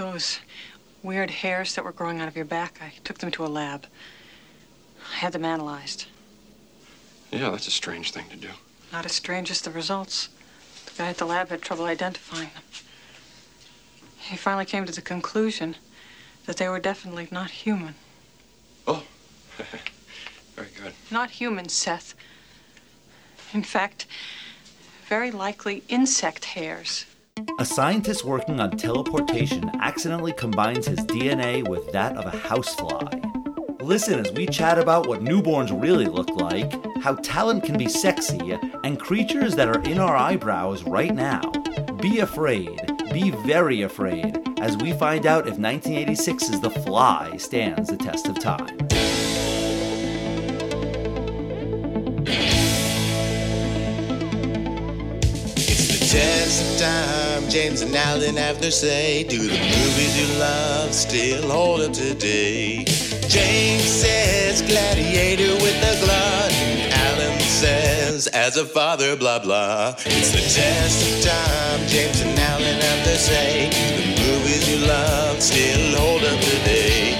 Those weird hairs that were growing out of your back, I took them to a lab. I had them analyzed. Yeah, that's a strange thing to do. Not as strange as the results. The guy at the lab had trouble identifying them. He finally came to the conclusion that they were definitely not human. Oh, very good. Not human, Seth. In fact, very likely insect hairs. A scientist working on teleportation accidentally combines his DNA with that of a housefly. Listen as we chat about what newborns really look like, how talent can be sexy, and creatures that are in our eyebrows right now. Be afraid, be very afraid, as we find out if 1986's The Fly stands the test of time. Test of time. James and Alan have their say. Do the movies you love still hold up today? James says gladiator with a glut. Alan says as a father, blah blah. It's the test of time. James and Alan have their say. Do the movies you love still hold up today?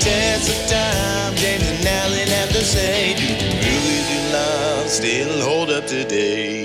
Test of time. James and Alan have their say. Do the movies you love still hold up today?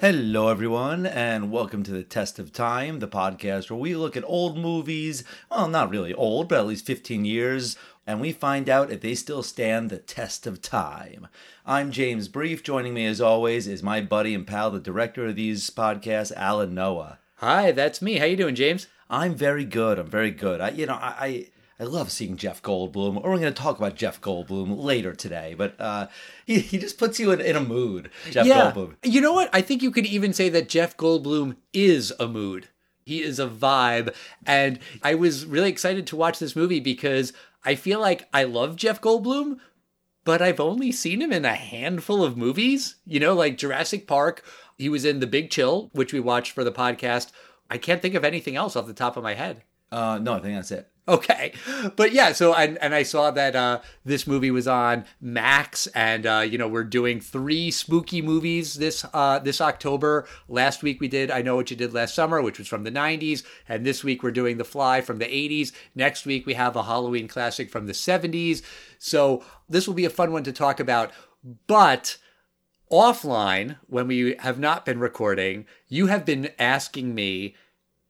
Hello, everyone, and welcome to the Test of Time, the podcast where we look at old movies, well, not really old, but at least 15 years, and we find out if they still stand the test of time. I'm James Brief. Joining me, as always, is my buddy and pal, the director of these podcasts, Alan Noah. Hi, that's me. How you doing, James? I'm very good. I'm very good. I, you know, I, I, I love seeing Jeff Goldblum. Or we're going to talk about Jeff Goldblum later today, but uh, he, he just puts you in, in a mood. Jeff yeah. Goldblum. You know what? I think you could even say that Jeff Goldblum is a mood. He is a vibe. And I was really excited to watch this movie because I feel like I love Jeff Goldblum, but I've only seen him in a handful of movies. You know, like Jurassic Park. He was in The Big Chill, which we watched for the podcast. I can't think of anything else off the top of my head. Uh, no, I think that's it. Okay, but yeah, so and and I saw that uh, this movie was on Max, and uh, you know we're doing three spooky movies this uh, this October. Last week we did I Know What You Did Last Summer, which was from the '90s, and this week we're doing The Fly from the '80s. Next week we have a Halloween classic from the '70s. So this will be a fun one to talk about, but offline when we have not been recording, you have been asking me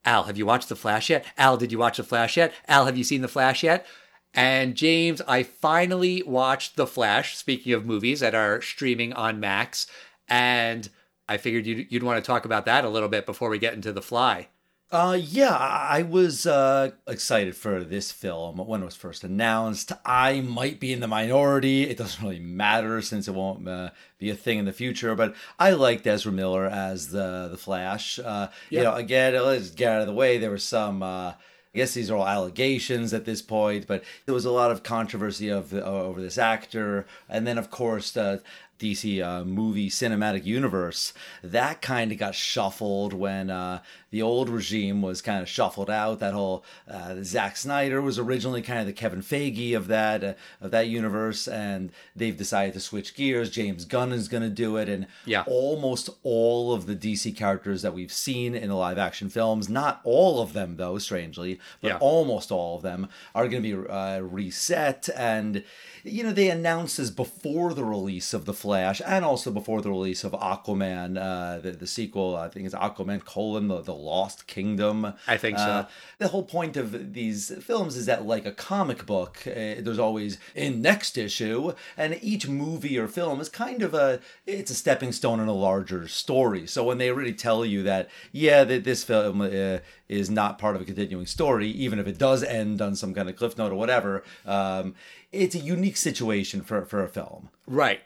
Al, have you watched The Flash yet? Al, did you watch The Flash yet? Al, have you seen The Flash yet? And James, I finally watched The Flash, speaking of movies that are streaming on Max. And I figured you'd, you'd want to talk about that a little bit before we get into The Fly. Uh, yeah, I was uh, excited for this film when it was first announced. I might be in the minority. It doesn't really matter since it won't uh, be a thing in the future. But I liked Ezra Miller as the the Flash. Uh, You know, again, let's get out of the way. There were some. Uh, I guess these are all allegations at this point, but there was a lot of controversy of the, over this actor, and then of course the DC uh, movie cinematic universe that kind of got shuffled when uh, the old regime was kind of shuffled out. That whole uh, Zack Snyder was originally kind of the Kevin Feige of that uh, of that universe, and they've decided to switch gears. James Gunn is going to do it, and Yeah. almost all of the DC characters that we've seen in the live action films, not all of them though, strangely, but Yeah. almost all of them are going to be uh, reset. And, you know, they announced this before the release of The Flash and also before the release of Aquaman, uh, the, the sequel, I think it's Aquaman colon, the, the Lost Kingdom. I think so. Uh, the whole point of these films is that, like a comic book, uh, there's always in next issue, and each movie or film is kind of a it's a stepping stone in a larger story. So when they really tell you that, yeah, that this film uh, is not part of a continuing story, even if it does end on some kind of cliff note or whatever, um, it's a unique situation for for a film. Right.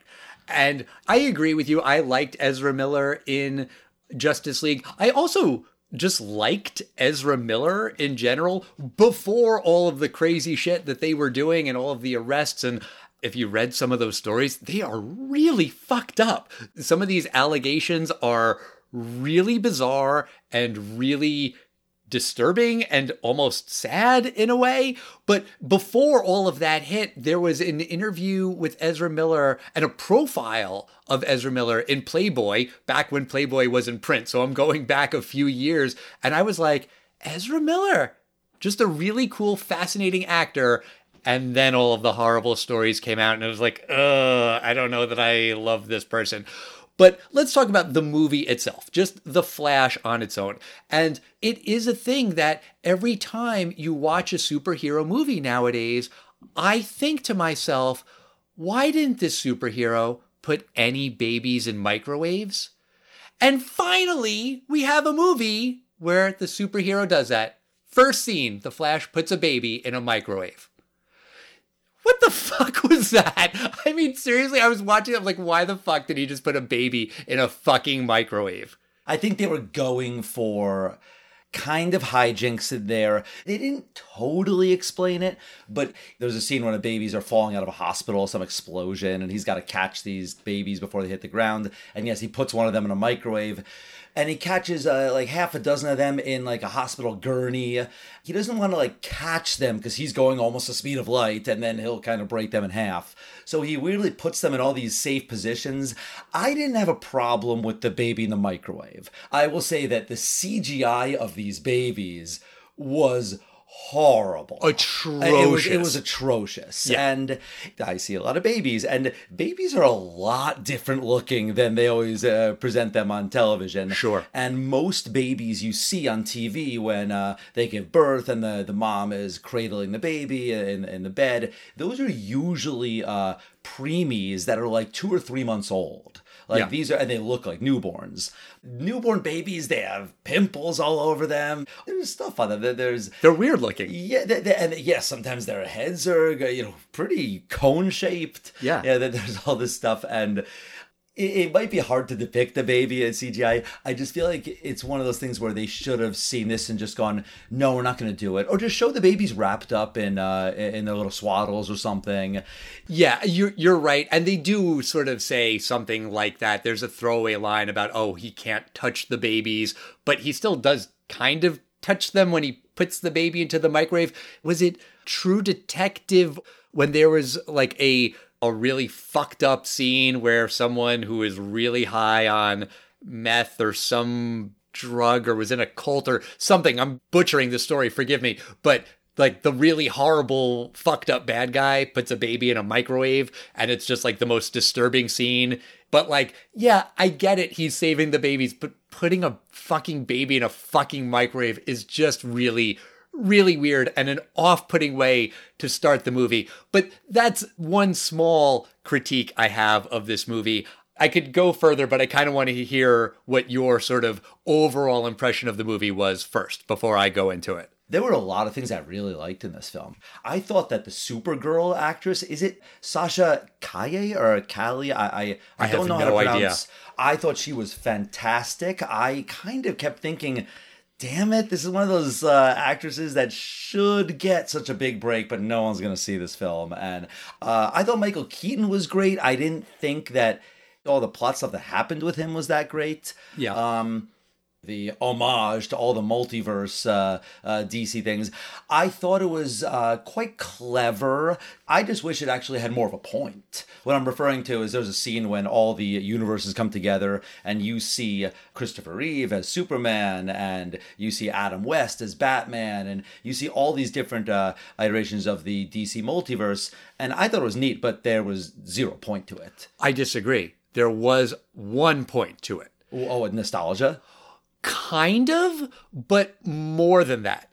And I agree with you. I liked Ezra Miller in Justice League. I also just liked Ezra Miller in general before all of the crazy shit that they were doing and all of the arrests and if you read some of those stories, they are really fucked up. Some of these allegations are really bizarre and really disturbing and almost sad in a way. But before all of that hit, there was an interview with Ezra Miller and a profile of Ezra Miller in Playboy back when Playboy was in print. So I'm going back a few years and I was like, Ezra Miller. just a really cool, fascinating actor. And then all of the horrible stories came out, and it was like, ugh, I don't know that I love this person. But let's talk about the movie itself, just The Flash on its own. And it is a thing that every time you watch a superhero movie nowadays, I think to myself, why didn't this superhero put any babies in microwaves? And finally, we have a movie where the superhero does that. First scene, the Flash puts a baby in a microwave. What the fuck was that? I mean, seriously, I was watching. I'm like, why the fuck did he just put a baby in a fucking microwave? I think they were going for kind of hijinks in there. They didn't totally explain it, but there's a scene when the babies are falling out of a hospital, some explosion, and he's got to catch these babies before they hit the ground. And yes, he puts one of them in a microwave and he catches uh, like half a dozen of them in like a hospital gurney. He doesn't want to like catch them because he's going almost the speed of light, and then he'll kind of break them in half. So he weirdly puts them in all these safe positions. I didn't have a problem with the baby in the microwave. I will say that the CGI of these babies was horrible. Atrocious. It was, it was atrocious. Yeah. And I see a lot of babies, and babies are a lot different looking than they always uh, present them on television. Sure. And most babies you see on TV when uh, they give birth and the, the mom is cradling the baby in, in the bed, those are usually uh, preemies that are like two or three months old. Like Yeah. these are, and they look like newborns. Newborn babies, they have pimples all over them. There's stuff on them. There's They're weird looking. yeah, they, they- and yes, sometimes their heads are you know pretty cone shaped. Yeah. yeah. There's all this stuff, and it, might be hard to depict the baby in CGI. I just feel like it's one of those things where they should have seen this and just gone, no, we're not going to do it, or just show the babies wrapped up in uh, in their little swaddles or something. Yeah, you're you're right, and they do sort of say something like that. There's a throwaway line about oh he can't touch the babies, but he still does kind of touch them when he puts the baby into the microwave. Was it True Detective when there was like a a really fucked up scene where someone who is really high on meth or some drug or was in a cult or something. I'm butchering the story, forgive me, but like the really horrible fucked up bad guy puts a baby in a microwave and it's just like the most disturbing scene. But like, yeah, I get it. He's saving the babies, but putting a fucking baby in a fucking microwave is just really really weird and an off-putting way to start the movie. But that's one small critique I have of this movie. I could go further, but I kind of want to hear what your sort of overall impression of the movie was first before I go into it. There were a lot of things I really liked in this film. I thought that the Supergirl actress is it Sasha Kaye or Kali? I I, I, I don't know how no to idea. pronounce. I thought she was fantastic. I kind of kept thinking, damn it, this is one of those uh, actresses that should get such a big break, but no one's gonna see this film. And uh, I thought Michael Keaton was great. I didn't think that all the plot stuff that happened with him was that great. Yeah. Um, the homage to all the multiverse uh, uh, DC things. I thought it was uh, quite clever. I just wish it actually had more of a point. What I'm referring to is there's a scene when all the universes come together and you see Christopher Reeve as Superman and you see Adam West as Batman and you see all these different uh, iterations of the DC multiverse. And I thought it was neat, but there was zero point to it. I disagree. There was one point to it. Oh, nostalgia. Kind of, but more than that.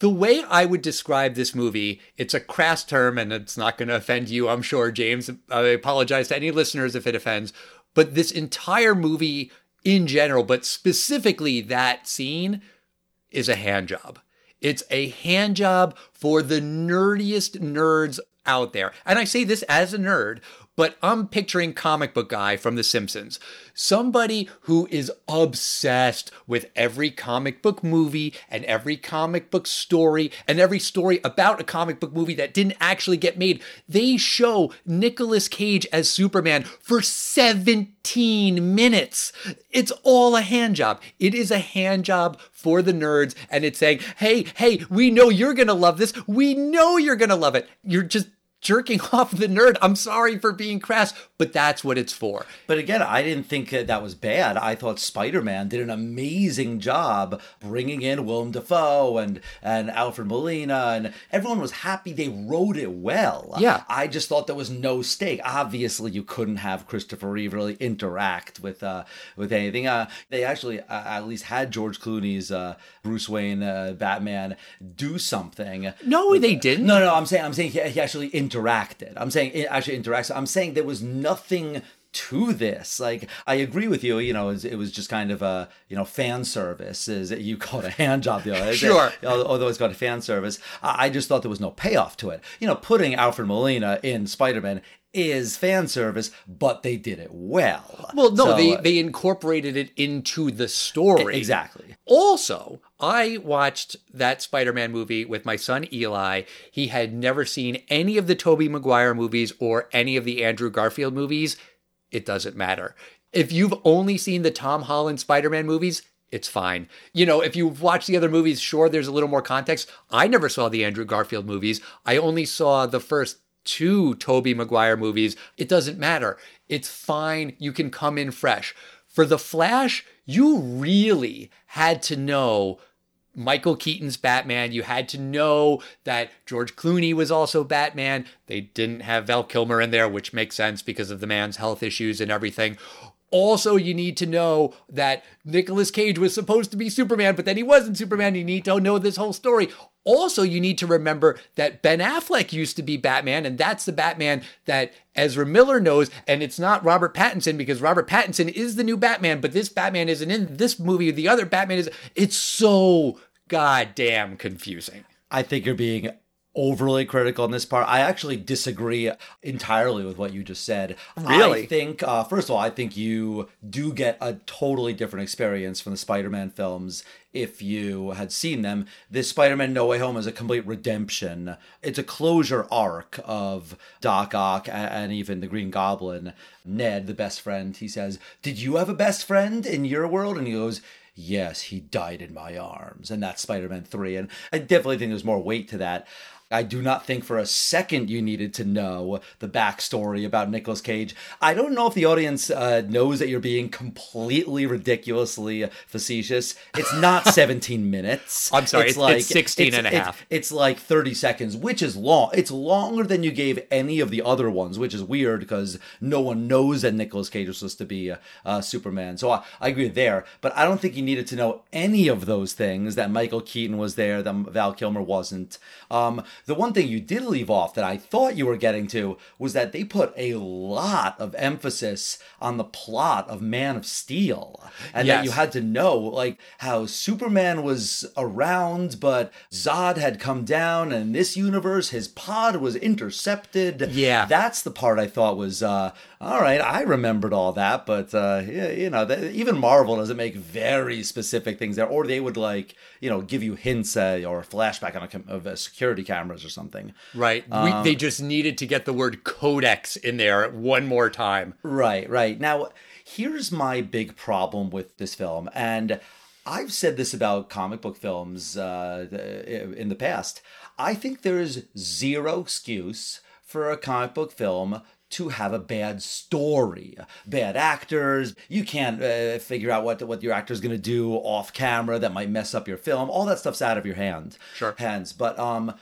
The way I would describe this movie, it's a crass term and it's not going to offend you, I'm sure, James. I apologize to any listeners if it offends, but this entire movie in general, but specifically that scene, is a hand job. It's a hand job for the nerdiest nerds out there. And I say this as a nerd, but I'm picturing comic book guy from The Simpsons. Somebody who is obsessed with every comic book movie and every comic book story and every story about a comic book movie that didn't actually get made. They show Nicolas Cage as Superman for 17 minutes. It's all a hand job. It is a hand job for the nerds and it's saying, "Hey, hey, we know you're to love this. We know you're to love it. You're just jerking off the nerd. I'm sorry for being crass, but that's what it's for. But again, I didn't think that, that was bad. I thought Spider Man did an amazing job bringing in Willem Dafoe and and Alfred Molina, and everyone was happy. They wrote it well. Yeah. I just thought there was no stake. Obviously, you couldn't have Christopher Reeve really interact with uh, with anything. Uh, they actually uh, at least had George Clooney's uh, Bruce Wayne uh, Batman do something. No, they didn't. No, no, I'm saying I'm saying he, he actually interacted. I'm saying it actually interacts. I'm saying there was nothing to this. Like I agree with you. You know, it was, it was just kind of a you know fan service. Is you call it a hand job? You know, Sure. Although it's got a fan service, I I just thought there was no payoff to it. You know, putting Alfred Molina in Spider Man is fan service, but they did it well. Well, no, So, they uh, they incorporated it into the story. exactly. Also, I watched that Spider-Man movie with my son Eli. He had never seen any of the Tobey Maguire movies or any of the Andrew Garfield movies. It doesn't matter. If you've only seen the Tom Holland Spider-Man movies, it's fine. You know, if you've watched the other movies, sure, there's a little more context. I never saw the Andrew Garfield movies. I only saw the first two Tobey Maguire movies. It doesn't matter. It's fine. You can come in fresh. For The Flash, you really had to know Michael Keaton's Batman. You had to know that George Clooney was also Batman. They didn't have Val Kilmer in there, which makes sense because of the man's health issues and everything. Also, you need to know that Nicolas Cage was supposed to be Superman, but then he wasn't Superman. You need to know this whole story. Also, you need to remember that Ben Affleck used to be Batman, and that's the Batman that Ezra Miller knows. And it's not Robert Pattinson because Robert Pattinson is the new Batman, but this Batman isn't in this movie. The other Batman is. It's so goddamn confusing. I think you're being overly critical on this part. I actually disagree entirely with what you just said. Really? I think, uh, first of all, I think you do get a totally different experience from the Spider Man films if you had seen them. This Spider Man No Way Home is a complete redemption. It's a closure arc of Doc Ock and even the Green Goblin. Ned, the best friend, he says, Did you have a best friend in your world? And he goes, Yes, he died in my arms. And that's Spider Man 3. And I definitely think there's more weight to that. I do not think for a second you needed to know the backstory about Nicolas Cage. I don't know if the audience uh, knows that you're being completely ridiculously facetious. It's not 17 minutes. I'm sorry, it's- it's 16 and a half. It's like 30 seconds, which is long. It's longer than you gave any of the other ones, which is weird because no one knows that Nicolas Cage was supposed to be uh, uh, Superman. So I, I agree there, but I don't think you needed to know any of those things that Michael Keaton was there, that Val Kilmer wasn't. Um, the one thing you did leave off that I thought you were getting to was that they put a lot of emphasis on the plot of Man of Steel, and that you had to know like how Superman was around, but Zod had come down, and in this universe his pod was intercepted. Yeah. that's the part I thought was uh, all right. I remembered all that, but uh, yeah, you know, even Marvel doesn't make very specific things there, or they would like you know give you hints uh, or a flashback on a com- of uh, security cameras or something. Right. we, they just needed to get the word codex in there one more time. Right, right. Now, here's my big problem with this film, and I've said this about comic book films uh, in the past. I think there is zero excuse for a comic book film to have a bad story, bad actors. You can't uh, figure out what what your actor's going to do off camera that might mess up your film. All that stuff's out of your hand. Sure. Hands, but um.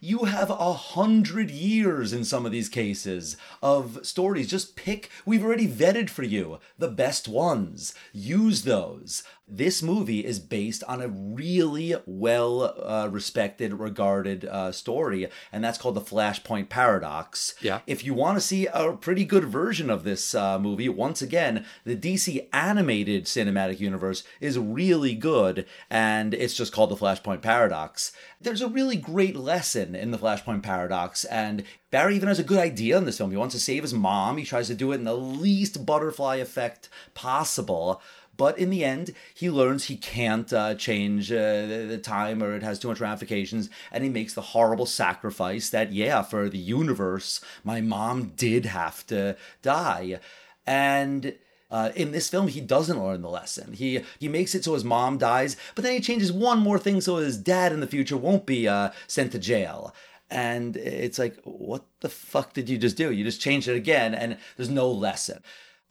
You have a hundred years in some of these cases of stories. Just pick, we've already vetted for you the best ones. Use those. This movie is based on a really well uh, respected, regarded uh, story, and that's called the Flashpoint Paradox. Yeah. If you want to see a pretty good version of this uh, movie, once again, the DC animated cinematic universe is really good, and it's just called the Flashpoint Paradox. There's a really great lesson in the Flashpoint Paradox, and Barry even has a good idea in this film. He wants to save his mom. He tries to do it in the least butterfly effect possible. But in the end, he learns he can't uh, change uh, the time or it has too much ramifications. And he makes the horrible sacrifice that, yeah, for the universe, my mom did have to die. And uh, in this film, he doesn't learn the lesson. He he makes it so his mom dies, but then he changes one more thing so his dad in the future won't be uh, sent to jail. And it's like, what the fuck did you just do? You just changed it again, and there's no lesson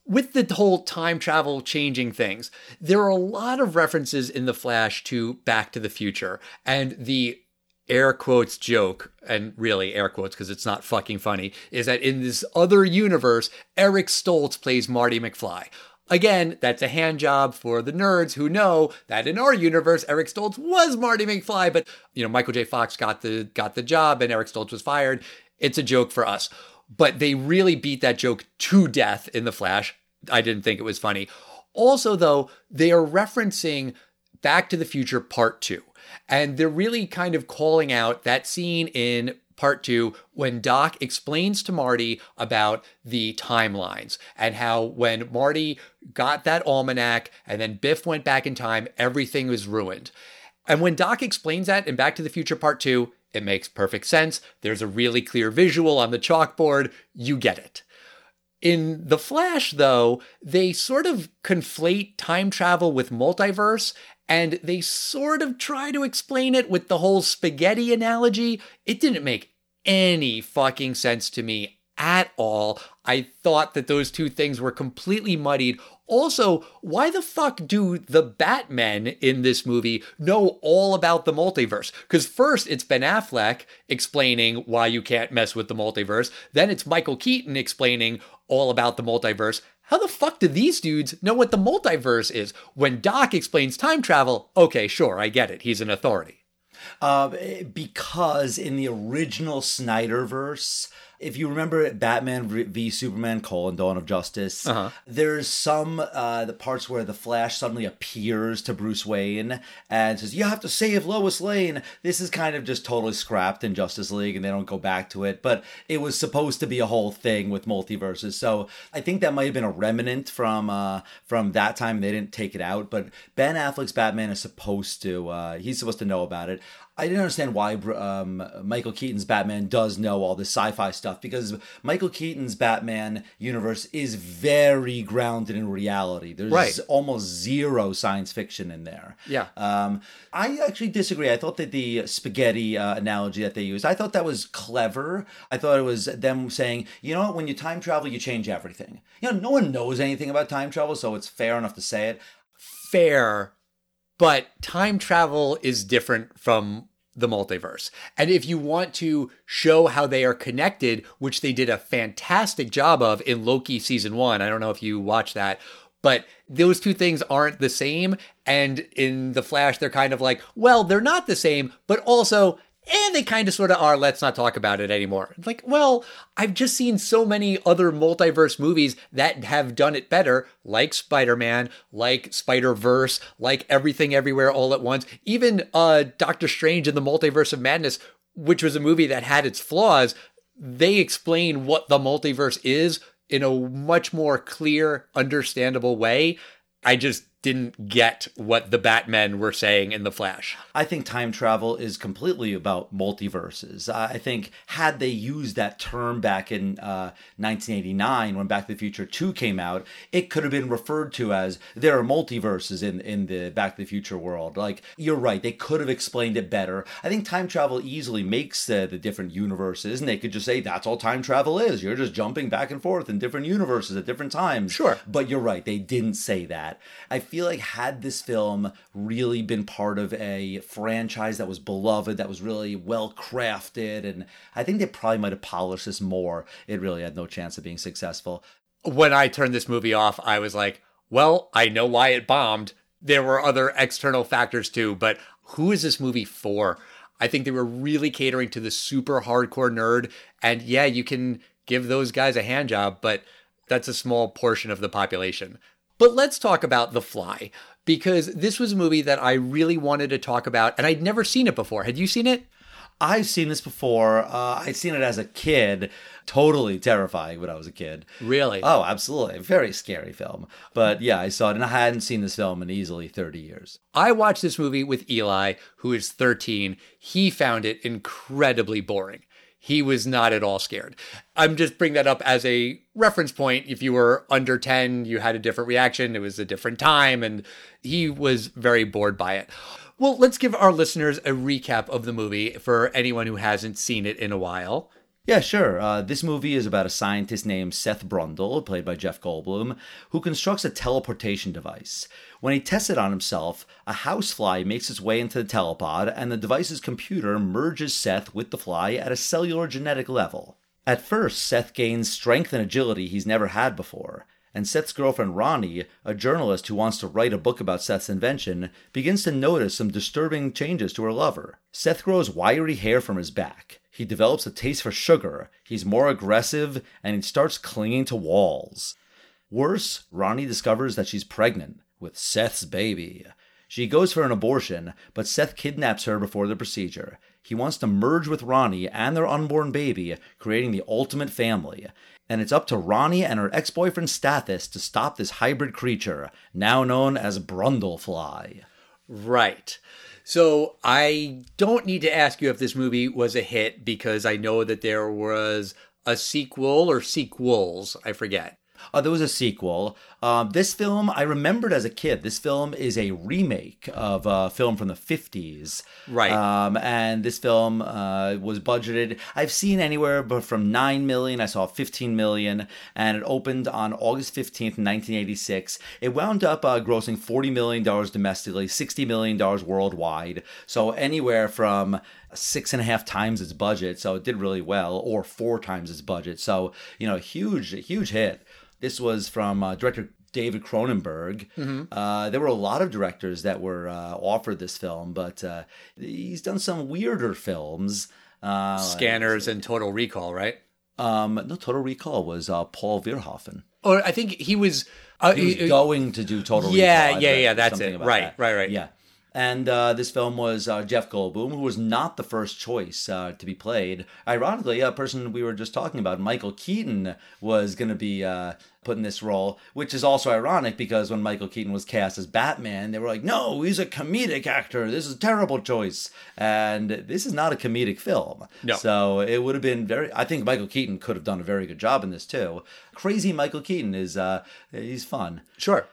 with the whole time travel changing things, there are a lot of references in The Flash to Back to the Future. And the air quotes joke, and really air quotes because it's not fucking funny, is that in this other universe, Eric Stoltz plays Marty McFly. Again, that's a hand job for the nerds who know that in our universe, Eric Stoltz was Marty McFly, but you know, Michael J. Fox got the got the job and Eric Stoltz was fired. It's a joke for us but they really beat that joke to death in The Flash. I didn't think it was funny. Also, though, they are referencing Back to the Future Part 2. And they're really kind of calling out that scene in part two when Doc explains to Marty about the timelines and how when Marty got that almanac and then Biff went back in time, everything was ruined. And when Doc explains that in Back to the Future Part 2, it makes perfect sense. There's a really clear visual on the chalkboard. You get it. In The Flash, though, they sort of conflate time travel with multiverse, and they sort of try to explain it with the whole spaghetti analogy. It didn't make any fucking sense to me at all. I thought that those two things were completely muddied. Also, why the fuck do the Batmen in this movie know all about the multiverse? Because first it's Ben Affleck explaining why you can't mess with the multiverse. Then it's Michael Keaton explaining all about the multiverse. How the fuck do these dudes know what the multiverse is? When Doc explains time travel, okay, sure, I get it. He's an authority. Uh, because in the original Snyderverse, if you remember Batman v Superman: colon Dawn of Justice, uh-huh. there's some uh, the parts where the Flash suddenly appears to Bruce Wayne and says, "You have to save Lois Lane." This is kind of just totally scrapped in Justice League, and they don't go back to it. But it was supposed to be a whole thing with multiverses, so I think that might have been a remnant from uh, from that time. They didn't take it out, but Ben Affleck's Batman is supposed to uh, he's supposed to know about it. I didn't understand why um, Michael Keaton's Batman does know all this sci-fi stuff because Michael Keaton's Batman universe is very grounded in reality. There's right. almost zero science fiction in there. Yeah. Um, I actually disagree. I thought that the spaghetti uh, analogy that they used, I thought that was clever. I thought it was them saying, you know what, when you time travel, you change everything. You know, no one knows anything about time travel, so it's fair enough to say it. Fair but time travel is different from the multiverse. And if you want to show how they are connected, which they did a fantastic job of in Loki season one, I don't know if you watched that, but those two things aren't the same. And in The Flash, they're kind of like, well, they're not the same, but also and they kind of sort of are, let's not talk about it anymore. like, well, I've just seen so many other multiverse movies that have done it better, like Spider Man, like Spider Verse, like Everything Everywhere All at Once, even uh, Doctor Strange in the Multiverse of Madness, which was a movie that had its flaws. They explain what the multiverse is in a much more clear, understandable way. I just didn't get what the Batmen were saying in The Flash. I think time travel is completely about multiverses. I think had they used that term back in uh, 1989 when Back to the Future 2 came out, it could have been referred to as there are multiverses in, in the Back to the Future world. Like, you're right, they could have explained it better. I think time travel easily makes uh, the different universes, and they could just say that's all time travel is. You're just jumping back and forth in different universes at different times. Sure. But you're right, they didn't say that. I feel like had this film really been part of a franchise that was beloved, that was really well crafted, and I think they probably might have polished this more, it really had no chance of being successful. When I turned this movie off, I was like, well, I know why it bombed. There were other external factors too, but who is this movie for? I think they were really catering to the super hardcore nerd. And yeah, you can give those guys a hand job, but that's a small portion of the population. But let's talk about The Fly, because this was a movie that I really wanted to talk about, and I'd never seen it before. Had you seen it? I've seen this before. Uh, I'd seen it as a kid. Totally terrifying when I was a kid. Really? Oh, absolutely. Very scary film. But yeah, I saw it, and I hadn't seen this film in easily 30 years. I watched this movie with Eli, who is 13. He found it incredibly boring he was not at all scared. I'm just bringing that up as a reference point. If you were under 10, you had a different reaction. It was a different time, and he was very bored by it. Well, let's give our listeners a recap of the movie for anyone who hasn't seen it in a while. Yeah, sure. Uh, this movie is about a scientist named Seth Brundle, played by Jeff Goldblum, who constructs a teleportation device. When he tests it on himself, a housefly makes its way into the telepod, and the device's computer merges Seth with the fly at a cellular genetic level. At first, Seth gains strength and agility he's never had before, and Seth's girlfriend Ronnie, a journalist who wants to write a book about Seth's invention, begins to notice some disturbing changes to her lover. Seth grows wiry hair from his back. He develops a taste for sugar, he's more aggressive, and he starts clinging to walls. Worse, Ronnie discovers that she's pregnant with Seth's baby. She goes for an abortion, but Seth kidnaps her before the procedure. He wants to merge with Ronnie and their unborn baby, creating the ultimate family. And it's up to Ronnie and her ex boyfriend Stathis to stop this hybrid creature, now known as Brundlefly. Right. So I don't need to ask you if this movie was a hit because I know that there was a sequel or sequels, I forget. Uh, there was a sequel. Um, this film, I remembered as a kid. This film is a remake of a film from the 50s. Right. Um, and this film uh, was budgeted, I've seen anywhere but from 9 million, I saw 15 million, and it opened on August 15th, 1986. It wound up uh, grossing $40 million domestically, $60 million worldwide. So anywhere from six and a half times its budget. So it did really well, or four times its budget. So, you know, huge, huge hit. This was from uh, director David Cronenberg. Uh, there were a lot of directors that were uh, offered this film, but uh, he's done some weirder films. Uh, Scanners and Total Recall, right? um, no, Total Recall was uh, Paul Verhoeven. Or I think he was. Uh, He was going to do Total Yeah, Recall. I yeah, yeah, that's it. Right, that. right, right. Yeah. And uh, this film was uh, Jeff Goldblum, who was not the first choice uh, to be played. Ironically, a person we were just talking about, Michael Keaton, was going to be uh, put in this role, which is also ironic because when Michael Keaton was cast as Batman, they were like, no, he's a comedic actor. This is a terrible choice. And this is not a comedic film. No. So it would have been very, I think Michael Keaton could have done a very good job in this too. Crazy Michael Keaton is, uh, he's fun. Sure.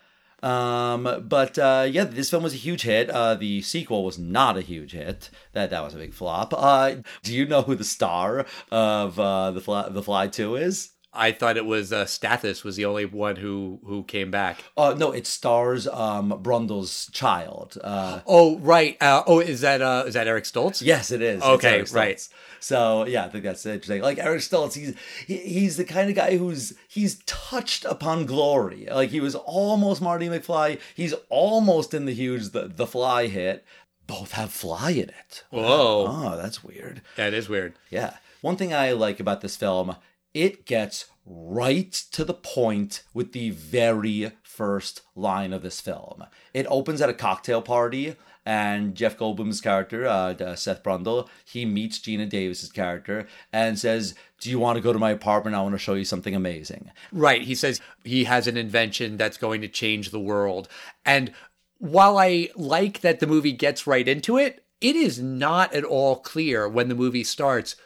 Um, but uh, yeah, this film was a huge hit. Uh, the sequel was not a huge hit. That that was a big flop. Uh, do you know who the star of uh, the Fly, the Fly Two is? I thought it was uh, Stathis was the only one who who came back. Oh no, it stars um, Brundle's child. Uh, Oh right. Uh, oh, is that uh, is that Eric Stoltz? yes, it is. Okay, Stoltz. right. So yeah, I think that's interesting. Like Eric Stoltz, he's he, he's the kind of guy who's he's touched upon glory. Like he was almost Marty McFly. He's almost in the huge the, the Fly hit. Both have Fly in it. Whoa. Oh, that's weird. That is weird. Yeah. One thing I like about this film, it gets right to the point with the very first line of this film. It opens at a cocktail party, and Jeff Goldblum's character, uh, uh, Seth Brundle, he meets Geena Davis's character and says, "Do you want to go to my apartment? I want to show you something amazing." Right. He says he has an invention that's going to change the world. And while I like that the movie gets right into it, it is not at all clear when the movie starts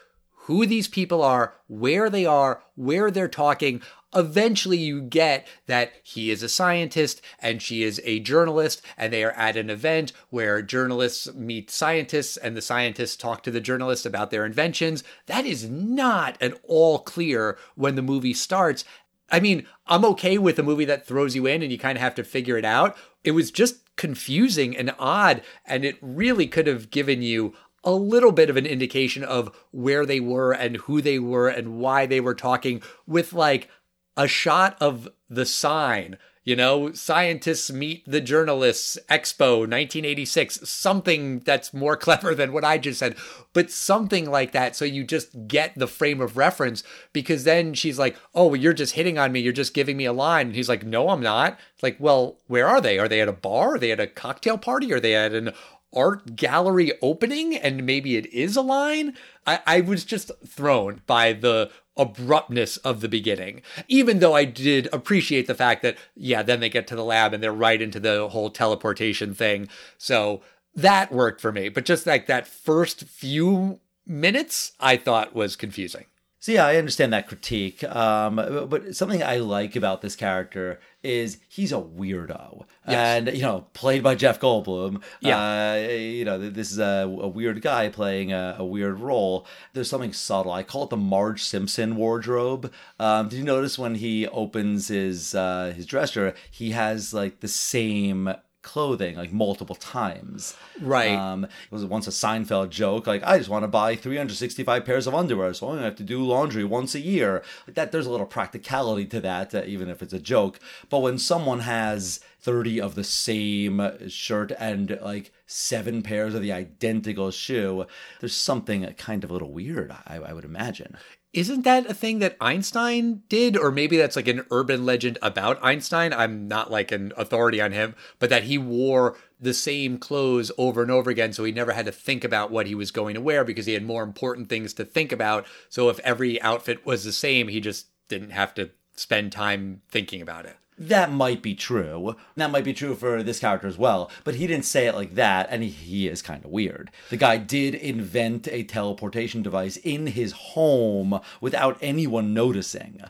who these people are, where they are, where they're talking. Eventually, you get that he is a scientist and she is a journalist, and they are at an event where journalists meet scientists and the scientists talk to the journalists about their inventions. That is not at all clear when the movie starts. I mean, I'm okay with a movie that throws you in and you kind of have to figure it out. It was just confusing and odd, and it really could have given you a little bit of an indication of where they were and who they were and why they were talking with like a shot of the sign. You know, scientists meet the journalists, Expo 1986, something that's more clever than what I just said, but something like that. So you just get the frame of reference because then she's like, Oh, well, you're just hitting on me. You're just giving me a line. And he's like, No, I'm not. It's like, Well, where are they? Are they at a bar? Are they at a cocktail party? Are they at an art gallery opening? And maybe it is a line. I, I was just thrown by the abruptness of the beginning. Even though I did appreciate the fact that, yeah, then they get to the lab and they're right into the whole teleportation thing. So that worked for me. But just like that first few minutes, I thought was confusing. So yeah, I understand that critique. Um, but something I like about this character is he's a weirdo, Yes. and you know, played by Jeff Goldblum. Yeah. uh, you know, this is a, a weird guy playing a, a weird role. There's something subtle. I call it the Marge Simpson wardrobe. Um, did you notice when he opens his uh, his dresser, he has like the same clothing like multiple times. Right. Um, it was once a Seinfeld joke, like I just want to buy 365 pairs of underwear, so I only have to do laundry once a year. Like that, there's a little practicality to that, uh, even if it's a joke. But when someone has 30 of the same shirt and like seven pairs of the identical shoe, there's something kind of a little weird, I, I would imagine. Isn't that a thing that Einstein did? Or maybe that's like an urban legend about Einstein. I'm not like an authority on him, but that he wore the same clothes over and over again. So he never had to think about what he was going to wear because he had more important things to think about. So if every outfit was the same, he just didn't have to spend time thinking about it. That might be true. That might be true for this character as well, but he didn't say it like that, and he, is kind of weird. The guy did invent a teleportation device in his home without anyone noticing.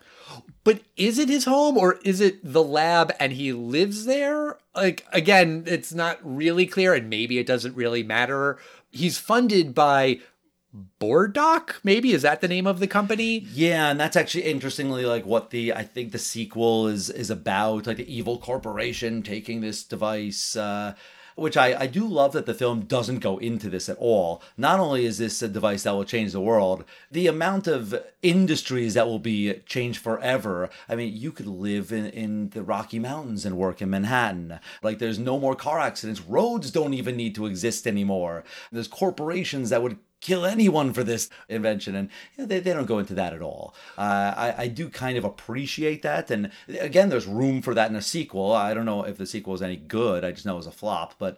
But is it his home or is it the lab and he lives there? Like, again, it's not really clear, and maybe it doesn't really matter. He's funded by Bartok, maybe? Is that the name of the company? Yeah, and that's actually interestingly like what the I think the sequel is is about, like the evil corporation taking this device. Uh, which I, I do love that the film doesn't go into this at all. Not only is this a device that will change the world, the amount of industries that will be changed forever. I mean, you could live in, in the Rocky Mountains and work in Manhattan. Like, there's no more car accidents. Roads don't even need to exist anymore. There's corporations that would kill anyone for this invention. And you know, they, they don't go into that at all. Uh, I, I do kind of appreciate that. And again there's room for that in a sequel. I don't know if the sequel is any good. I just know it was a flop. But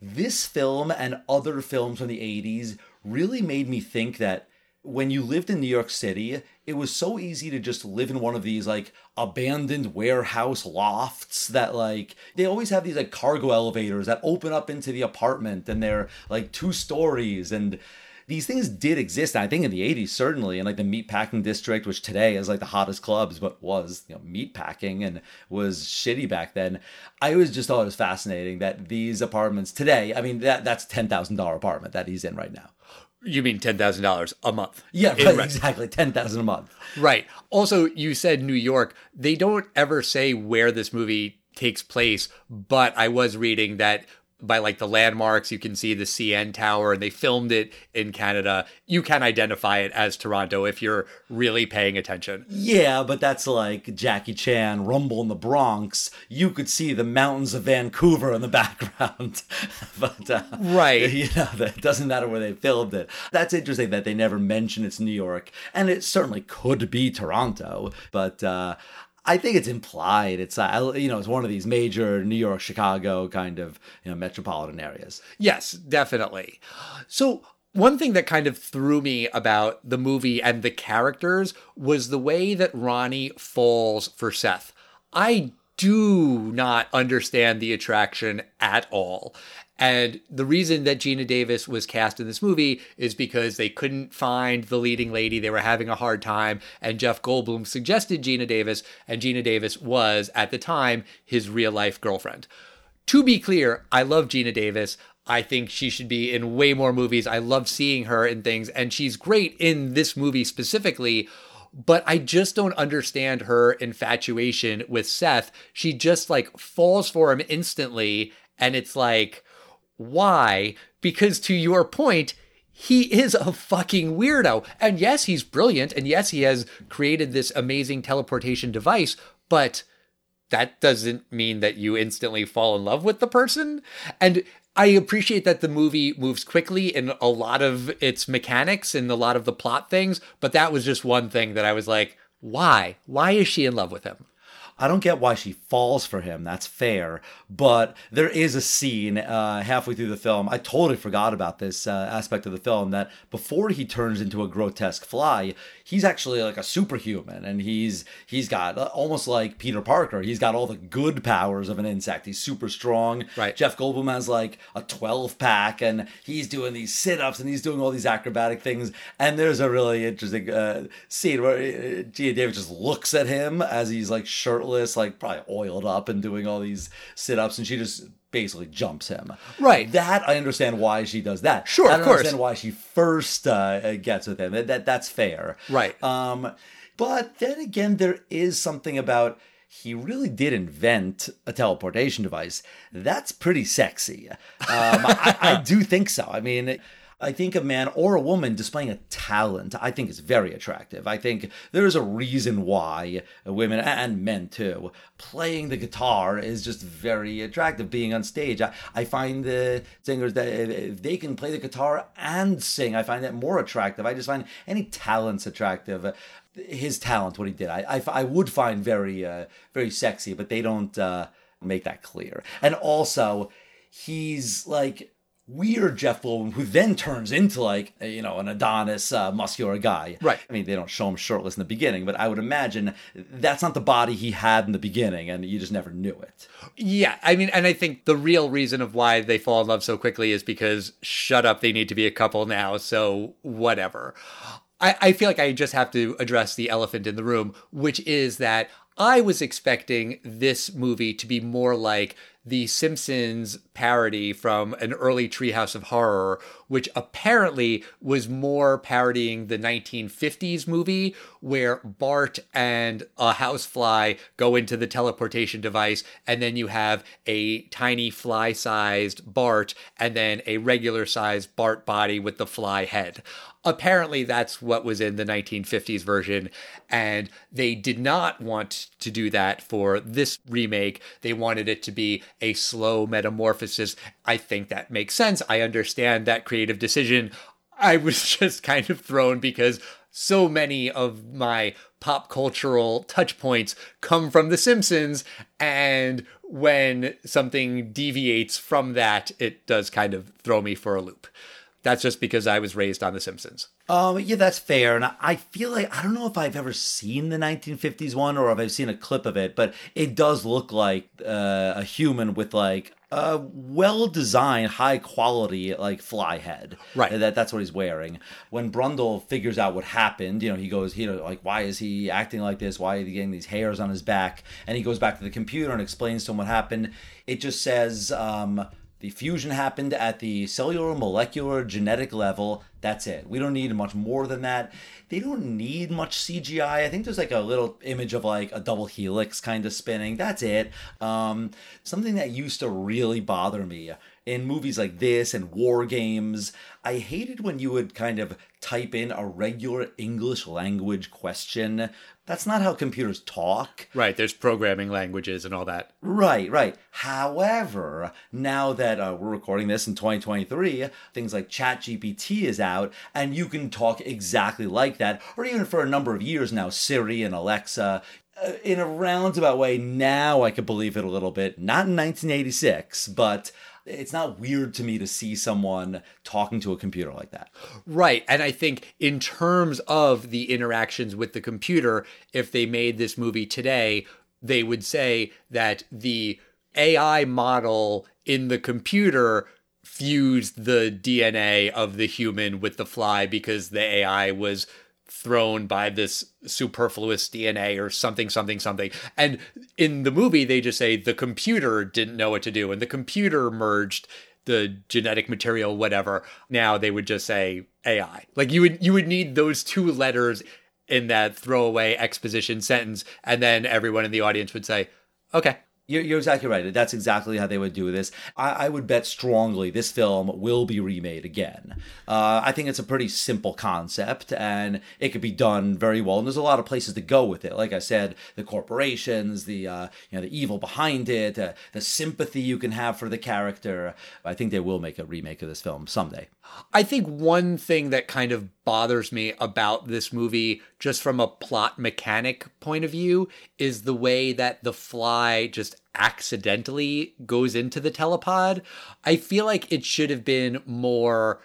this film and other films from the 80s really made me think that when you lived in New York City, it was so easy to just live in one of these like abandoned warehouse lofts that like they always have these like cargo elevators that open up into the apartment and they're like two stories and these things did exist. I think in the 80s, certainly, in like the meatpacking district, which today is like the hottest clubs, but was, you know, meatpacking and was shitty back then. I always just thought it was fascinating that these apartments today, I mean, that that's $10,000 apartment that he's in right now. You mean $10,000 a month? Yeah, right, exactly. 10000 a month. Right. Also, you said New York. They don't ever say where this movie takes place, but I was reading that by like the landmarks, you can see the CN Tower and they filmed it in Canada. You can identify it as Toronto if you're really paying attention. Yeah, but that's like Jackie Chan, Rumble in the Bronx. You could see the mountains of Vancouver in the background. but, uh, Right. You know, that doesn't matter where they filmed it. That's interesting that they never mention it's New York. And it certainly could be Toronto. But, uh, I think it's implied. It's uh, you know it's one of these major New York, Chicago kind of you know metropolitan areas. Yes, definitely. So, one thing that kind of threw me about the movie and the characters was the way that Ronnie falls for Seth. I do not understand the attraction at all. And the reason that Geena Davis was cast in this movie is because they couldn't find the leading lady. They were having a hard time. And Jeff Goldblum suggested Geena Davis, and Geena Davis was, at the time, his real life girlfriend. To be clear, I love Geena Davis. I think she should be in way more movies. I love seeing her in things, and she's great in this movie specifically. But I just don't understand her infatuation with Seth. She just like falls for him instantly, and it's like, why? Because to your point, he is a fucking weirdo. And yes, he's brilliant. And yes, he has created this amazing teleportation device, but that doesn't mean that you instantly fall in love with the person. And I appreciate that the movie moves quickly in a lot of its mechanics and a lot of the plot things, but that was just one thing that I was like, why? Why is she in love with him? I don't get why she falls for him. That's fair. But there is a scene uh, halfway through the film. I totally forgot about this uh, aspect of the film that before he turns into a grotesque fly, he's actually like a superhuman, and he's he's got uh, almost like Peter Parker. He's got all the good powers of an insect. He's super strong. Right. Jeff Goldblum has like a 12 pack, and he's doing these sit ups and he's doing all these acrobatic things. And there's a really interesting uh, scene where uh, Gia Davis just looks at him as he's like shirtless, like probably oiled up and doing all these sit ups, and she just basically jumps him. Right. That I understand why she does that. Sure, I of don't course. understand why she first uh, gets with him. That, that that's fair. Right. Um, but then again, there is something about he really did invent a teleportation device. That's pretty sexy. Um, I, I do think so. I mean. I think a man or a woman displaying a talent, I think is very attractive. I think there is a reason why women and men too playing the guitar is just very attractive. Being on stage, I, I find the singers that if they can play the guitar and sing, I find that more attractive. I just find any talents attractive. His talent, what he did, I I, I would find very uh, very sexy, but they don't uh, make that clear. And also, he's like weird Jeff Goldblum, who then turns into like you know an Adonis uh, muscular guy. Right. I mean, they don't show him shirtless in the beginning, but I would imagine that's not the body he had in the beginning, and you just never knew it. Yeah, I mean, and I think the real reason of why they fall in love so quickly is because shut up, they need to be a couple now, so whatever. I, I feel like I just have to address the elephant in the room, which is that I was expecting this movie to be more like the Simpsons parody from an early Treehouse of Horror, which apparently was more parodying the 1950s movie where Bart and a housefly go into the teleportation device, and then you have a tiny fly sized Bart and then a regular sized Bart body with the fly head. Apparently, that's what was in the 1950s version, and they did not want to do that for this remake. They wanted it to be a slow metamorphosis. I think that makes sense. I understand that creative decision. I was just kind of thrown because so many of my pop cultural touch points come from The Simpsons, and when something deviates from that, it does kind of throw me for a loop. That's just because I was raised on The Simpsons. Um, yeah, that's fair. And I feel like I don't know if I've ever seen the 1950s one or if I've seen a clip of it, but it does look like uh, a human with like a well designed, high quality like fly head. Right. That that's what he's wearing. When Brundle figures out what happened, you know, he goes, you know, like why is he acting like this? Why is he getting these hairs on his back? And he goes back to the computer and explains to him what happened. It just says. Um, the fusion happened at the cellular, molecular, genetic level. That's it. We don't need much more than that. They don't need much CGI. I think there's like a little image of like a double helix kind of spinning. That's it. Um, something that used to really bother me in movies like this and WarGames, I hated when you would kind of type in a regular English language question. That's not how computers talk. Right, there's programming languages and all that. Right, right. However, now that uh, we're recording this in 2023, things like ChatGPT is out, and you can talk exactly like that, or even for a number of years now, Siri and Alexa. Uh, in a roundabout way, now I could believe it a little bit. Not in 1986, but it's not weird to me to see someone talking to a computer like that. Right. And I think, in terms of the interactions with the computer, if they made this movie today, they would say that the AI model in the computer fused the DNA of the human with the fly because the AI was thrown by this superfluous DNA or something, something, something. And in the movie, they just say the computer didn't know what to do and the computer merged the genetic material, whatever. Now they would just say AI. Like you would you would need those two letters in that throwaway exposition sentence, and then everyone in the audience would say, Okay. You're, you're exactly right. That's exactly how they would do this. I, I would bet strongly this film will be remade again. Uh, I think it's a pretty simple concept, and it could be done very well. And there's a lot of places to go with it. Like I said, the corporations, the uh, you know the evil behind it, uh, the sympathy you can have for the character. I think they will make a remake of this film someday. I think one thing that kind of bothers me about this movie, just from a plot mechanic point of view, is the way that the fly just accidentally goes into the telepod. I feel like it should have been more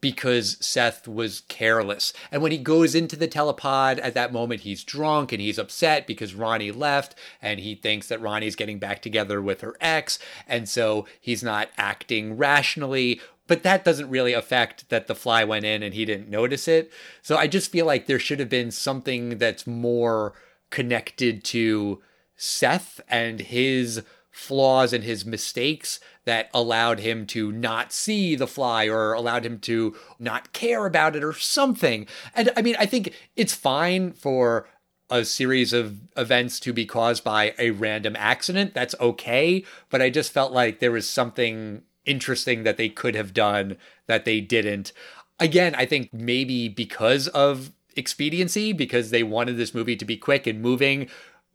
because Seth was careless. And when he goes into the telepod at that moment, he's drunk and he's upset because Ronnie left and he thinks that Ronnie's getting back together with her ex. And so he's not acting rationally. But that doesn't really affect that the fly went in and he didn't notice it. So I just feel like there should have been something that's more connected to Seth and his flaws and his mistakes that allowed him to not see the fly or allowed him to not care about it or something. And I mean, I think it's fine for a series of events to be caused by a random accident. That's okay. But I just felt like there was something interesting that they could have done that they didn't. Again, I think maybe because of expediency, because they wanted this movie to be quick and moving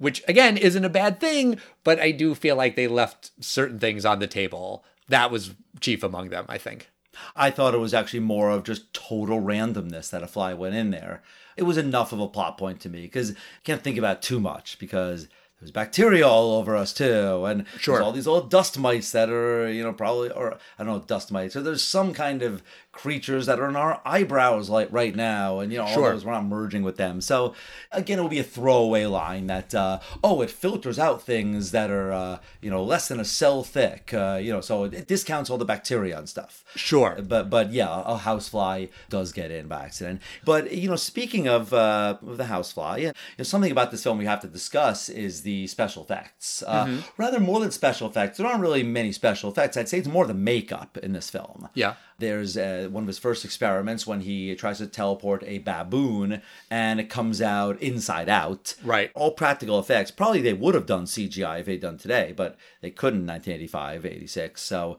which again isn't a bad thing, but I do feel like they left certain things on the table. That was chief among them, I think. I thought it was actually more of just total randomness that a fly went in there. It was enough of a plot point to me because can't think about too much because there's bacteria all over us too, and sure. there's all these little dust mites that are, you know, probably or I don't know, dust mites. So there's some kind of creatures that are in our eyebrows like right now and you know all Sure. those we're not merging with them so again it will be a throwaway line that uh, oh it filters out things that are uh, you know less than a cell thick uh, you know so it, it discounts all the bacteria and stuff Sure. but but yeah a housefly does get in by accident but you know speaking of, uh, of the housefly yeah, you know, something about this film we have to discuss is the special effects uh, Mm-hmm. rather more than special effects there aren't really many special effects i'd say it's more the makeup in this film Yeah. there's uh, one of his first experiments when he tries to teleport a baboon and it comes out inside out. Right. All practical effects. Probably they would have done CGI if they'd done today, but they couldn't in 1985, 86. So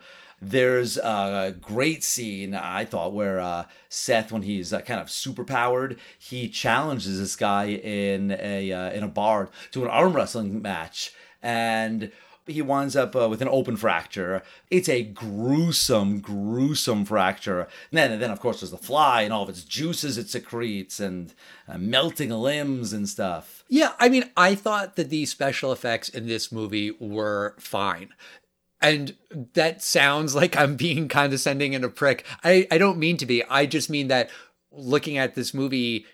there's a great scene, I thought, where uh, Seth, when he's uh, kind of superpowered, he challenges this guy in a uh, in a bar to an arm wrestling match, and he winds up uh, with an open fracture. It's a gruesome, gruesome fracture. And then, and then, of course, there's the fly and all of its juices it secretes and uh, melting limbs and stuff. Yeah, I mean, I thought that the special effects in this movie were fine. And that sounds like I'm being condescending and a prick. I, I don't mean to be. I just mean that looking at this movie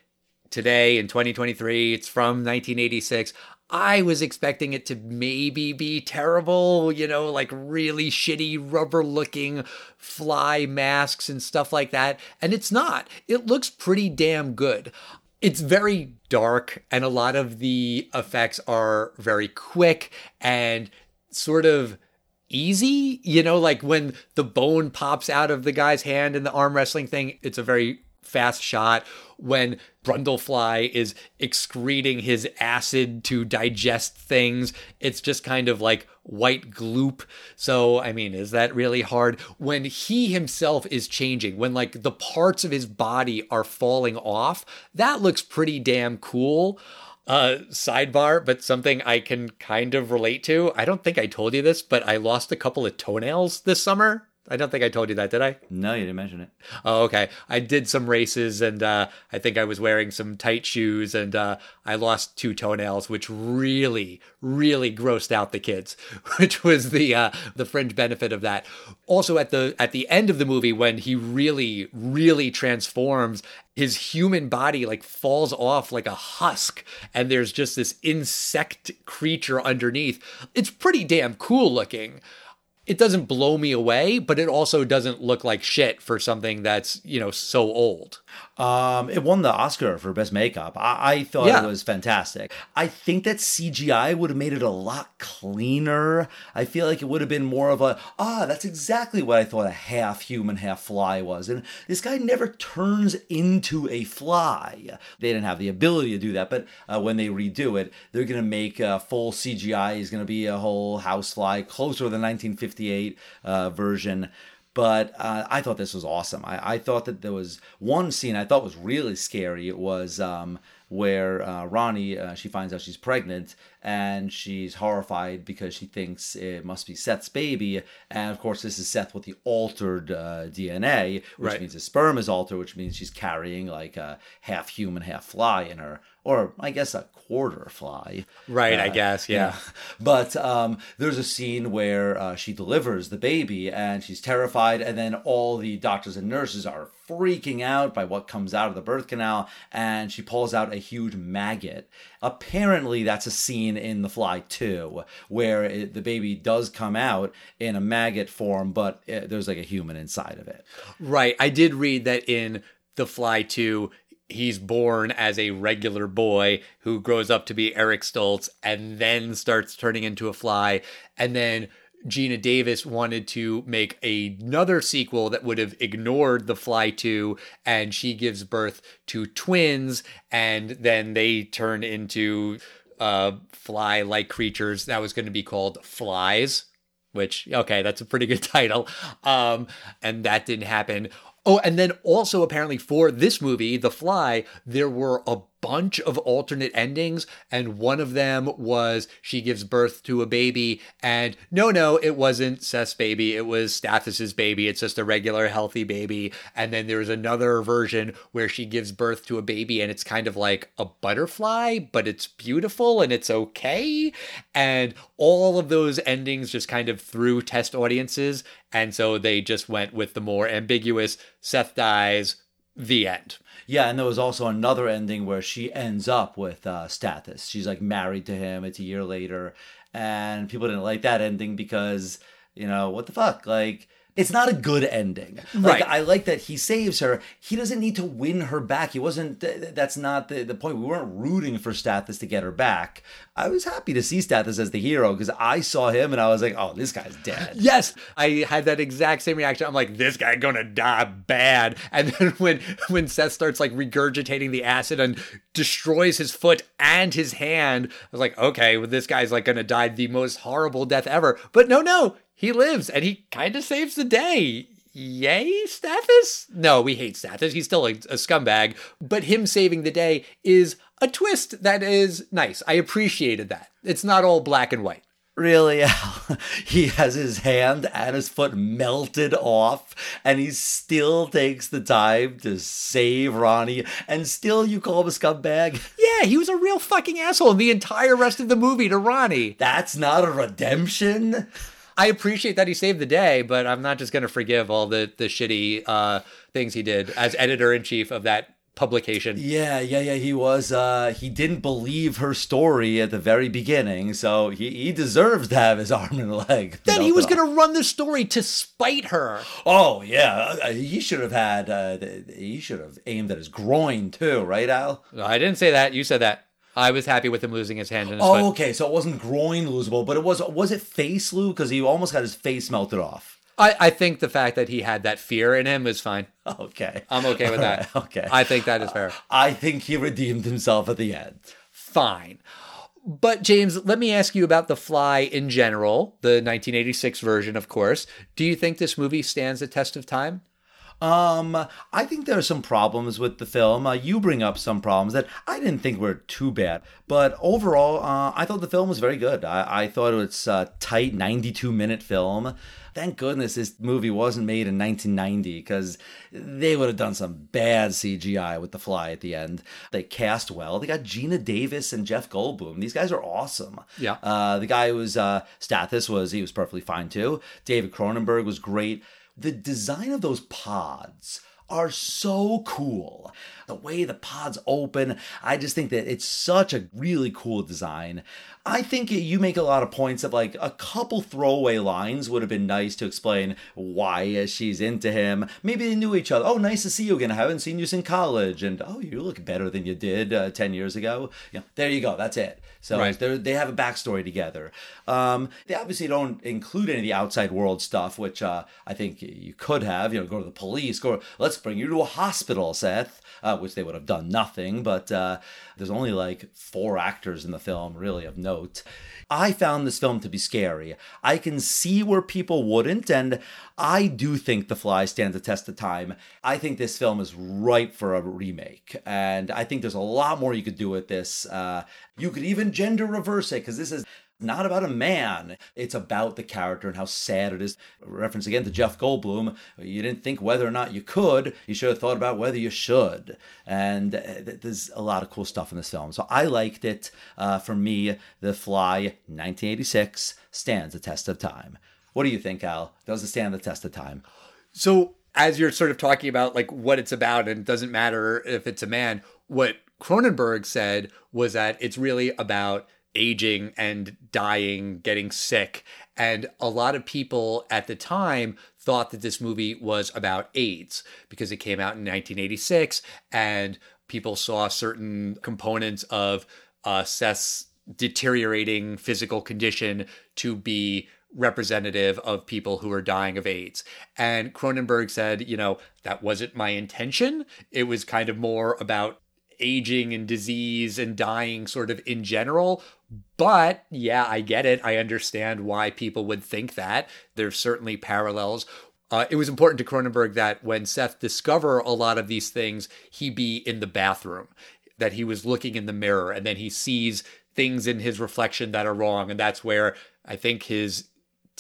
today in 2023, it's from 1986. I was expecting it to maybe be terrible, you know, like really shitty rubber looking fly masks and stuff like that. And it's not. It looks pretty damn good. It's very dark, and a lot of the effects are very quick and sort of easy. You know, like when the bone pops out of the guy's hand in the arm wrestling thing, it's a very fast shot. When Brundlefly is excreting his acid to digest things, it's just kind of like white gloop. So, I mean, is that really hard? When he himself is changing, when like the parts of his body are falling off, that looks pretty damn cool uh sidebar but something i can kind of relate to. I don't think i told you this but i lost a couple of toenails this summer i don't think i told you that did i? No, you didn't mention it. oh okay. I did some races and uh i think i was wearing some tight shoes and uh i lost two toenails which really really grossed out the kids which was the uh the fringe benefit of that. Also at the at the end of the movie when he really really transforms his human body like falls off like a husk and there's just this insect creature underneath. It's pretty damn cool looking it doesn't blow me away but it also doesn't look like shit for something that's you know so old Um, it won the Oscar for best makeup. I, I thought Yeah. it was fantastic. I think that CGI would have made it a lot cleaner. I feel like it would have been more of a ah, that's exactly what I thought a half human, half fly was. And this guy never turns into a fly. They didn't have the ability to do that, but uh, when they redo it, they're gonna make uh, full CGI. Is gonna be a whole housefly closer to the 1958 uh, version but uh, I thought this was awesome. I, I thought that there was one scene I thought was really scary. It was um, where uh, Ronnie uh, she finds out she's pregnant and she's horrified because she thinks it must be Seth's baby, and of course this is Seth with the altered uh, DNA, which Right. means his sperm is altered, which means she's carrying like a half human, half fly in her, or I guess a quarter fly. Right, I guess, yeah. But um, there's a scene where uh, she delivers the baby and she's terrified, and then all the doctors and nurses are freaking out by what comes out of the birth canal, and she pulls out a huge maggot. Apparently, that's a scene in The Fly 2 where it, the baby does come out in a maggot form, but uh there's like a human inside of it. Right. I did read that in The Fly 2, he's born as a regular boy who grows up to be Eric Stoltz and then starts turning into a fly. And then Geena Davis wanted to make another sequel that would have ignored The Fly 2, and she gives birth to twins, and then they turn into uh, fly like creatures. That was going to be called Flies which okay that's a pretty good title um and that didn't happen oh and then also apparently for this movie the fly there were a bunch of alternate endings and one of them was she gives birth to a baby and no no it wasn't Seth's baby it was Stathis's baby it's just a regular healthy baby. And then there's another version where she gives birth to a baby and it's kind of like a butterfly but it's beautiful and it's okay. And all of those endings just kind of threw test audiences and so they just went with the more ambiguous Seth dies the end Yeah, and there was also another ending where she ends up with uh, Stathis. She's like married to him. It's a year later, and people didn't like that ending because you know what the fuck, like. It's not a good ending. Like Right. I like that he saves her. He doesn't need to win her back. He wasn't. th- th- That's not the, the point. We weren't rooting for Stathis to get her back. I was happy to see Stathis as the hero because I saw him and I was like, oh, this guy's dead. Yes, I had that exact same reaction. I'm like, this guy gonna die bad. And then when when Seth starts like regurgitating the acid and destroys his foot and his hand, I was like, okay, well, this guy's like gonna die the most horrible death ever. But no, no, he lives and he kind of saves the day. Yay, Stathis? No, we hate Stathis. He's still a, a scumbag. But him saving the day is a twist that is nice. I appreciated that. It's not all black and white. Really, Al? he has his hand and his foot melted off, and he still takes the time to save Ronnie, and still you call him a scumbag? Yeah, he was a real fucking asshole in the entire rest of the movie to Ronnie. That's not a redemption? I appreciate that he saved the day, but I'm not just going to forgive all the the shitty uh, things he did as editor in chief of that publication. Yeah, yeah, yeah. He was, uh, he didn't believe her story at the very beginning, so he, he deserves to have his arm and leg. Then he was going to run the story to spite her. Oh, yeah. uh, He should have had, uh, he should have aimed at his groin too, right, Al? I didn't say that. You said that. I was happy with him losing his hand and his Oh, foot. okay. So it wasn't groin losable, but it was, was it face, Lou? Because he almost got his face melted off. I, I think the fact that he had that fear in him is fine. Okay. I'm okay with that. All right, okay. I think that is fair. I think he redeemed himself at the end. fine. But James, let me ask you about The Fly in general, the 1986 version, of course. Do you think this movie stands the test of time? Um, I think there are some problems with the film. Uh, you bring up some problems that I didn't think were too bad, but overall, uh, I thought the film was very good. I, I thought it was a tight 92 minute film. Thank goodness this movie wasn't made in 1990 because they would have done some bad CGI with The Fly at the end. They cast well. They got Geena Davis and Jeff Goldblum. These guys are awesome. Yeah. Uh, the guy who was uh, Stathis was he was perfectly fine too. David Cronenberg was great. The design of those pods are so cool. The way the pods open, I just think that it's such a really cool design. I think you make a lot of points of like a couple throwaway lines would have been nice to explain why she's into him. Maybe they knew each other. Oh, nice to see you again. I haven't seen you since college. And oh, you look better than you did uh, 10 years ago. Yeah, there you go. That's it. So Right. they're, have a backstory together. Um, they obviously don't include any of the outside world stuff, which uh, I think you could have. You know, go to the police. Go. Let's bring you to a hospital, Seth. Uh, which they would have done nothing, but uh, there's only like four actors in the film, really, of note. I found this film to be scary. I can see where people wouldn't, and I do think The Fly stands the test of time. I think this film is ripe for a remake, and I think there's a lot more you could do with this. Uh, you could even gender reverse it, because this is not about a man. It's about the character and how sad it is. Reference again to Jeff Goldblum. You didn't think whether or not you could. You should have thought about whether you should. And uh, there's a lot of cool stuff in this film. So I liked it. Uh, for me, The Fly, 1986, stands the test of time. What do you think, Al? Does it stand the test of time? So as you're sort of talking about like what it's about and it doesn't matter if it's a man, what Cronenberg said was that it's really about aging and dying, getting sick. And a lot of people at the time thought that this movie was about AIDS because it came out in 1986 and people saw certain components of uh, Seth's deteriorating physical condition to be representative of people who are dying of AIDS. And Cronenberg said, you know, that wasn't my intention. It was kind of more about aging and disease and dying sort of in general. But yeah, I get it. I understand why people would think that. There's certainly parallels. Uh, it was important to Cronenberg that when Seth discover a lot of these things, he be in the bathroom, that he was looking in the mirror, and then he sees things in his reflection that are wrong, and that's where I think his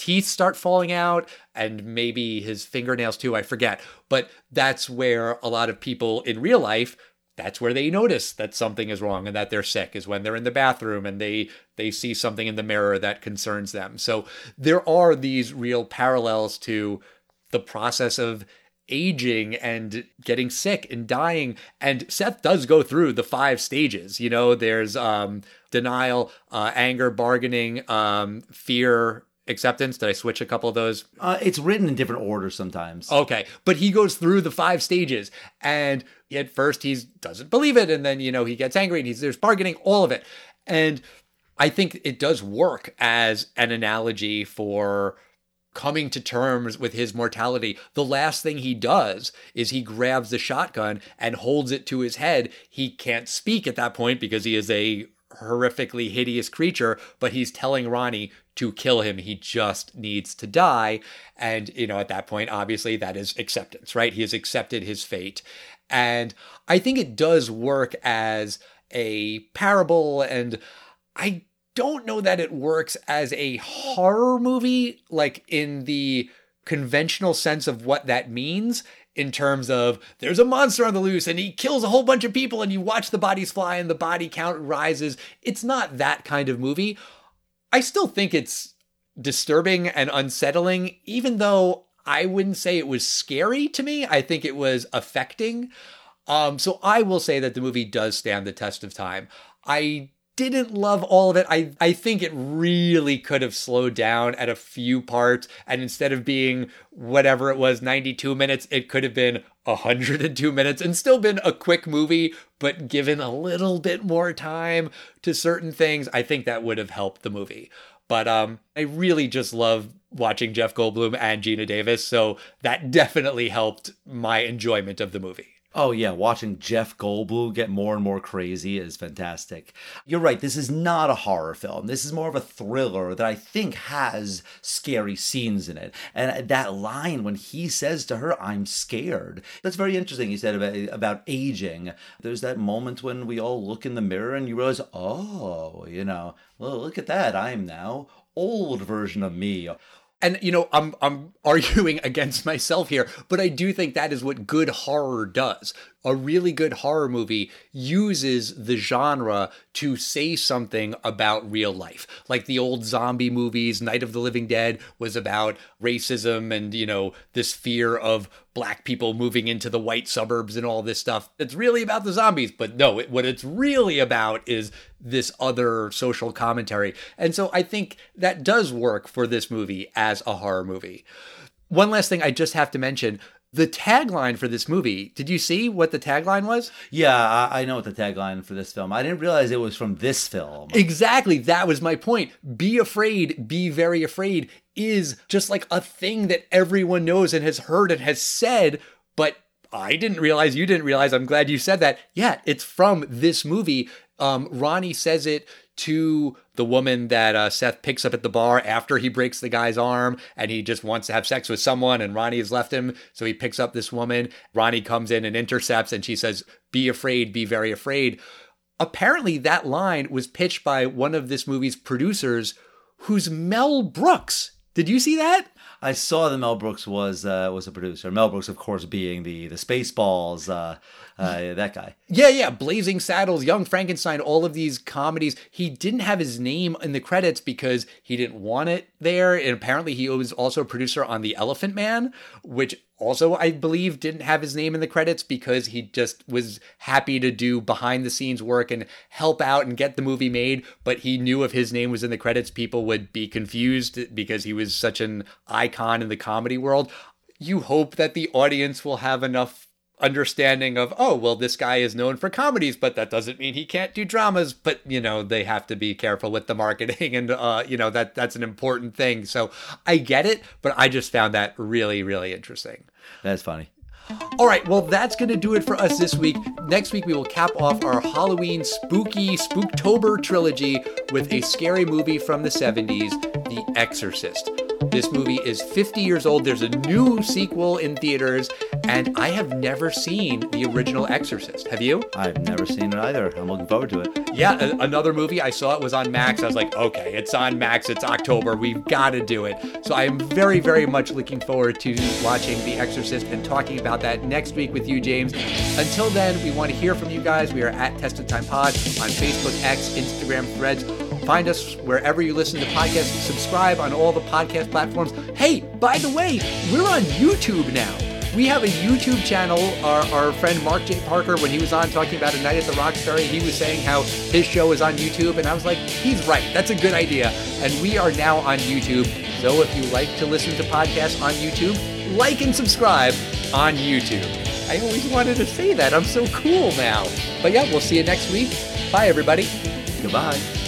teeth start falling out and maybe his fingernails too i forget but that's where a lot of people in real life that's where they notice that something is wrong and that they're sick is when they're in the bathroom and they they see something in the mirror that concerns them. So there are these real parallels to the process of aging and getting sick and dying. And seth does go through the five stages. You know there's um denial uh anger bargaining um fear acceptance did i switch a couple of those Uh, it's written in different orders sometimes. Okay, but he goes through the five stages, and at first he doesn't believe it, and then you know he gets angry, and he's there's bargaining, all of it, and I think it does work as an analogy for coming to terms with his mortality. The last thing he does is he grabs the shotgun and holds it to his head. He can't speak at that point because he is a horrifically hideous creature, but he's telling Ronnie to kill him. He just needs to die. And, you know, at that point, obviously, that is acceptance, right? He has accepted his fate. And I think it does work as a parable. And I don't know that it works as a horror movie, like in the conventional sense of what that means in terms of there's a monster on the loose and he kills a whole bunch of people and you watch the bodies fly and the body count rises. It's not that kind of movie. I still think it's disturbing and unsettling, even though I wouldn't say it was scary to me. I think it was affecting. Um, so I will say that the movie does stand the test of time. I didn't love all of it. I, I think it really could have slowed down at a few parts. And instead of being whatever it was, 92 minutes, it could have been 102 minutes and still been a quick movie, but given a little bit more time to certain things, I think that would have helped the movie. But um, I really just love watching Jeff Goldblum and Geena Davis. So that definitely helped my enjoyment of the movie. Oh yeah, watching Jeff Goldblum get more and more crazy is fantastic. You're right, this is not a horror film. This is more of a thriller that I think has scary scenes in it. And that line when he says to her, "I'm scared." That's very interesting. You said about about aging. There's that moment when we all look in the mirror and you realize, "Oh, you know, well, look at that. I'm now old version of me." And you know i'm i'm arguing against myself here but i do think that is what good horror does a really good horror movie uses the genre to say something about real life. Like the old zombie movies night of the living dead was about racism and you know this fear of black people moving into the white suburbs and all this stuff. It's really about the zombies but no it, what it's really about is this other social commentary. And so i think that does work for this movie as a horror movie. One last thing i just have to mention the tagline for this movie did you see what the tagline was Yeah, I, I know what the tagline for this film. I didn't realize it was from this film. exactly that was my point be afraid be very afraid is just like a thing that everyone knows and has heard and has said but I didn't realize you didn't realize. I'm glad you said that. Yeah, it's from this movie. Um, Ronnie says it to the woman that uh, Seth picks up at the bar after he breaks the guy's arm and he just wants to have sex with someone and Ronnie has left him. So he picks up this woman. Ronnie comes in and intercepts and she says, Be afraid, be very afraid. Apparently, that line was pitched by one of this movie's producers who's Mel Brooks. Did you see that? I saw that Mel Brooks was uh, was a producer. Mel Brooks, of course, being the the Spaceballs, uh, uh, that guy. Yeah, yeah. Blazing Saddles, Young Frankenstein, all of these comedies. He didn't have his name in the credits because he didn't want it there. And apparently, he was also a producer on The Elephant Man, which also, I believe, didn't have his name in the credits because he just was happy to do behind the scenes work and help out and get the movie made. But he knew if his name was in the credits, people would be confused because he was such an icon in the comedy world. You hope that the audience will have enough understanding of oh well this guy is known for comedies but that doesn't mean he can't do dramas but you know they have to be careful with the marketing and uh you know that that's an important thing so i get it but i just found that really really interesting That's funny. all right, well, that's going to do it for us this week. Next week, we will cap off our Halloween spooky Spooktober trilogy with a scary movie from the 70s, The Exorcist. This movie is 50 years old. There's a new sequel in theaters, and I have never seen the original Exorcist. Have you? I've never seen it either. I'm looking forward to it. Yeah, another movie. I saw it was on Max. I was like, okay, it's on Max. It's October. We've got to do it. So I am very, very much looking forward to watching The Exorcist and talking about that next week with you, James. Until then, we want to hear from you guys. We are at Tested Time Pod on Facebook, X, Instagram, Threads. Find us wherever you listen to podcasts. Subscribe on all the podcast platforms. Hey, by the way, we're on YouTube now. We have a YouTube channel. Our, our friend Mark J. Parker, when he was on talking about A Night at the Roxbury, he was saying how his show is on YouTube. And I was like, he's right. That's a good idea. And we are now on YouTube. So if you like to listen to podcasts on YouTube, like and subscribe on YouTube. I always wanted to say that. I'm so cool now. But yeah, we'll see you next week. Bye, everybody. Goodbye.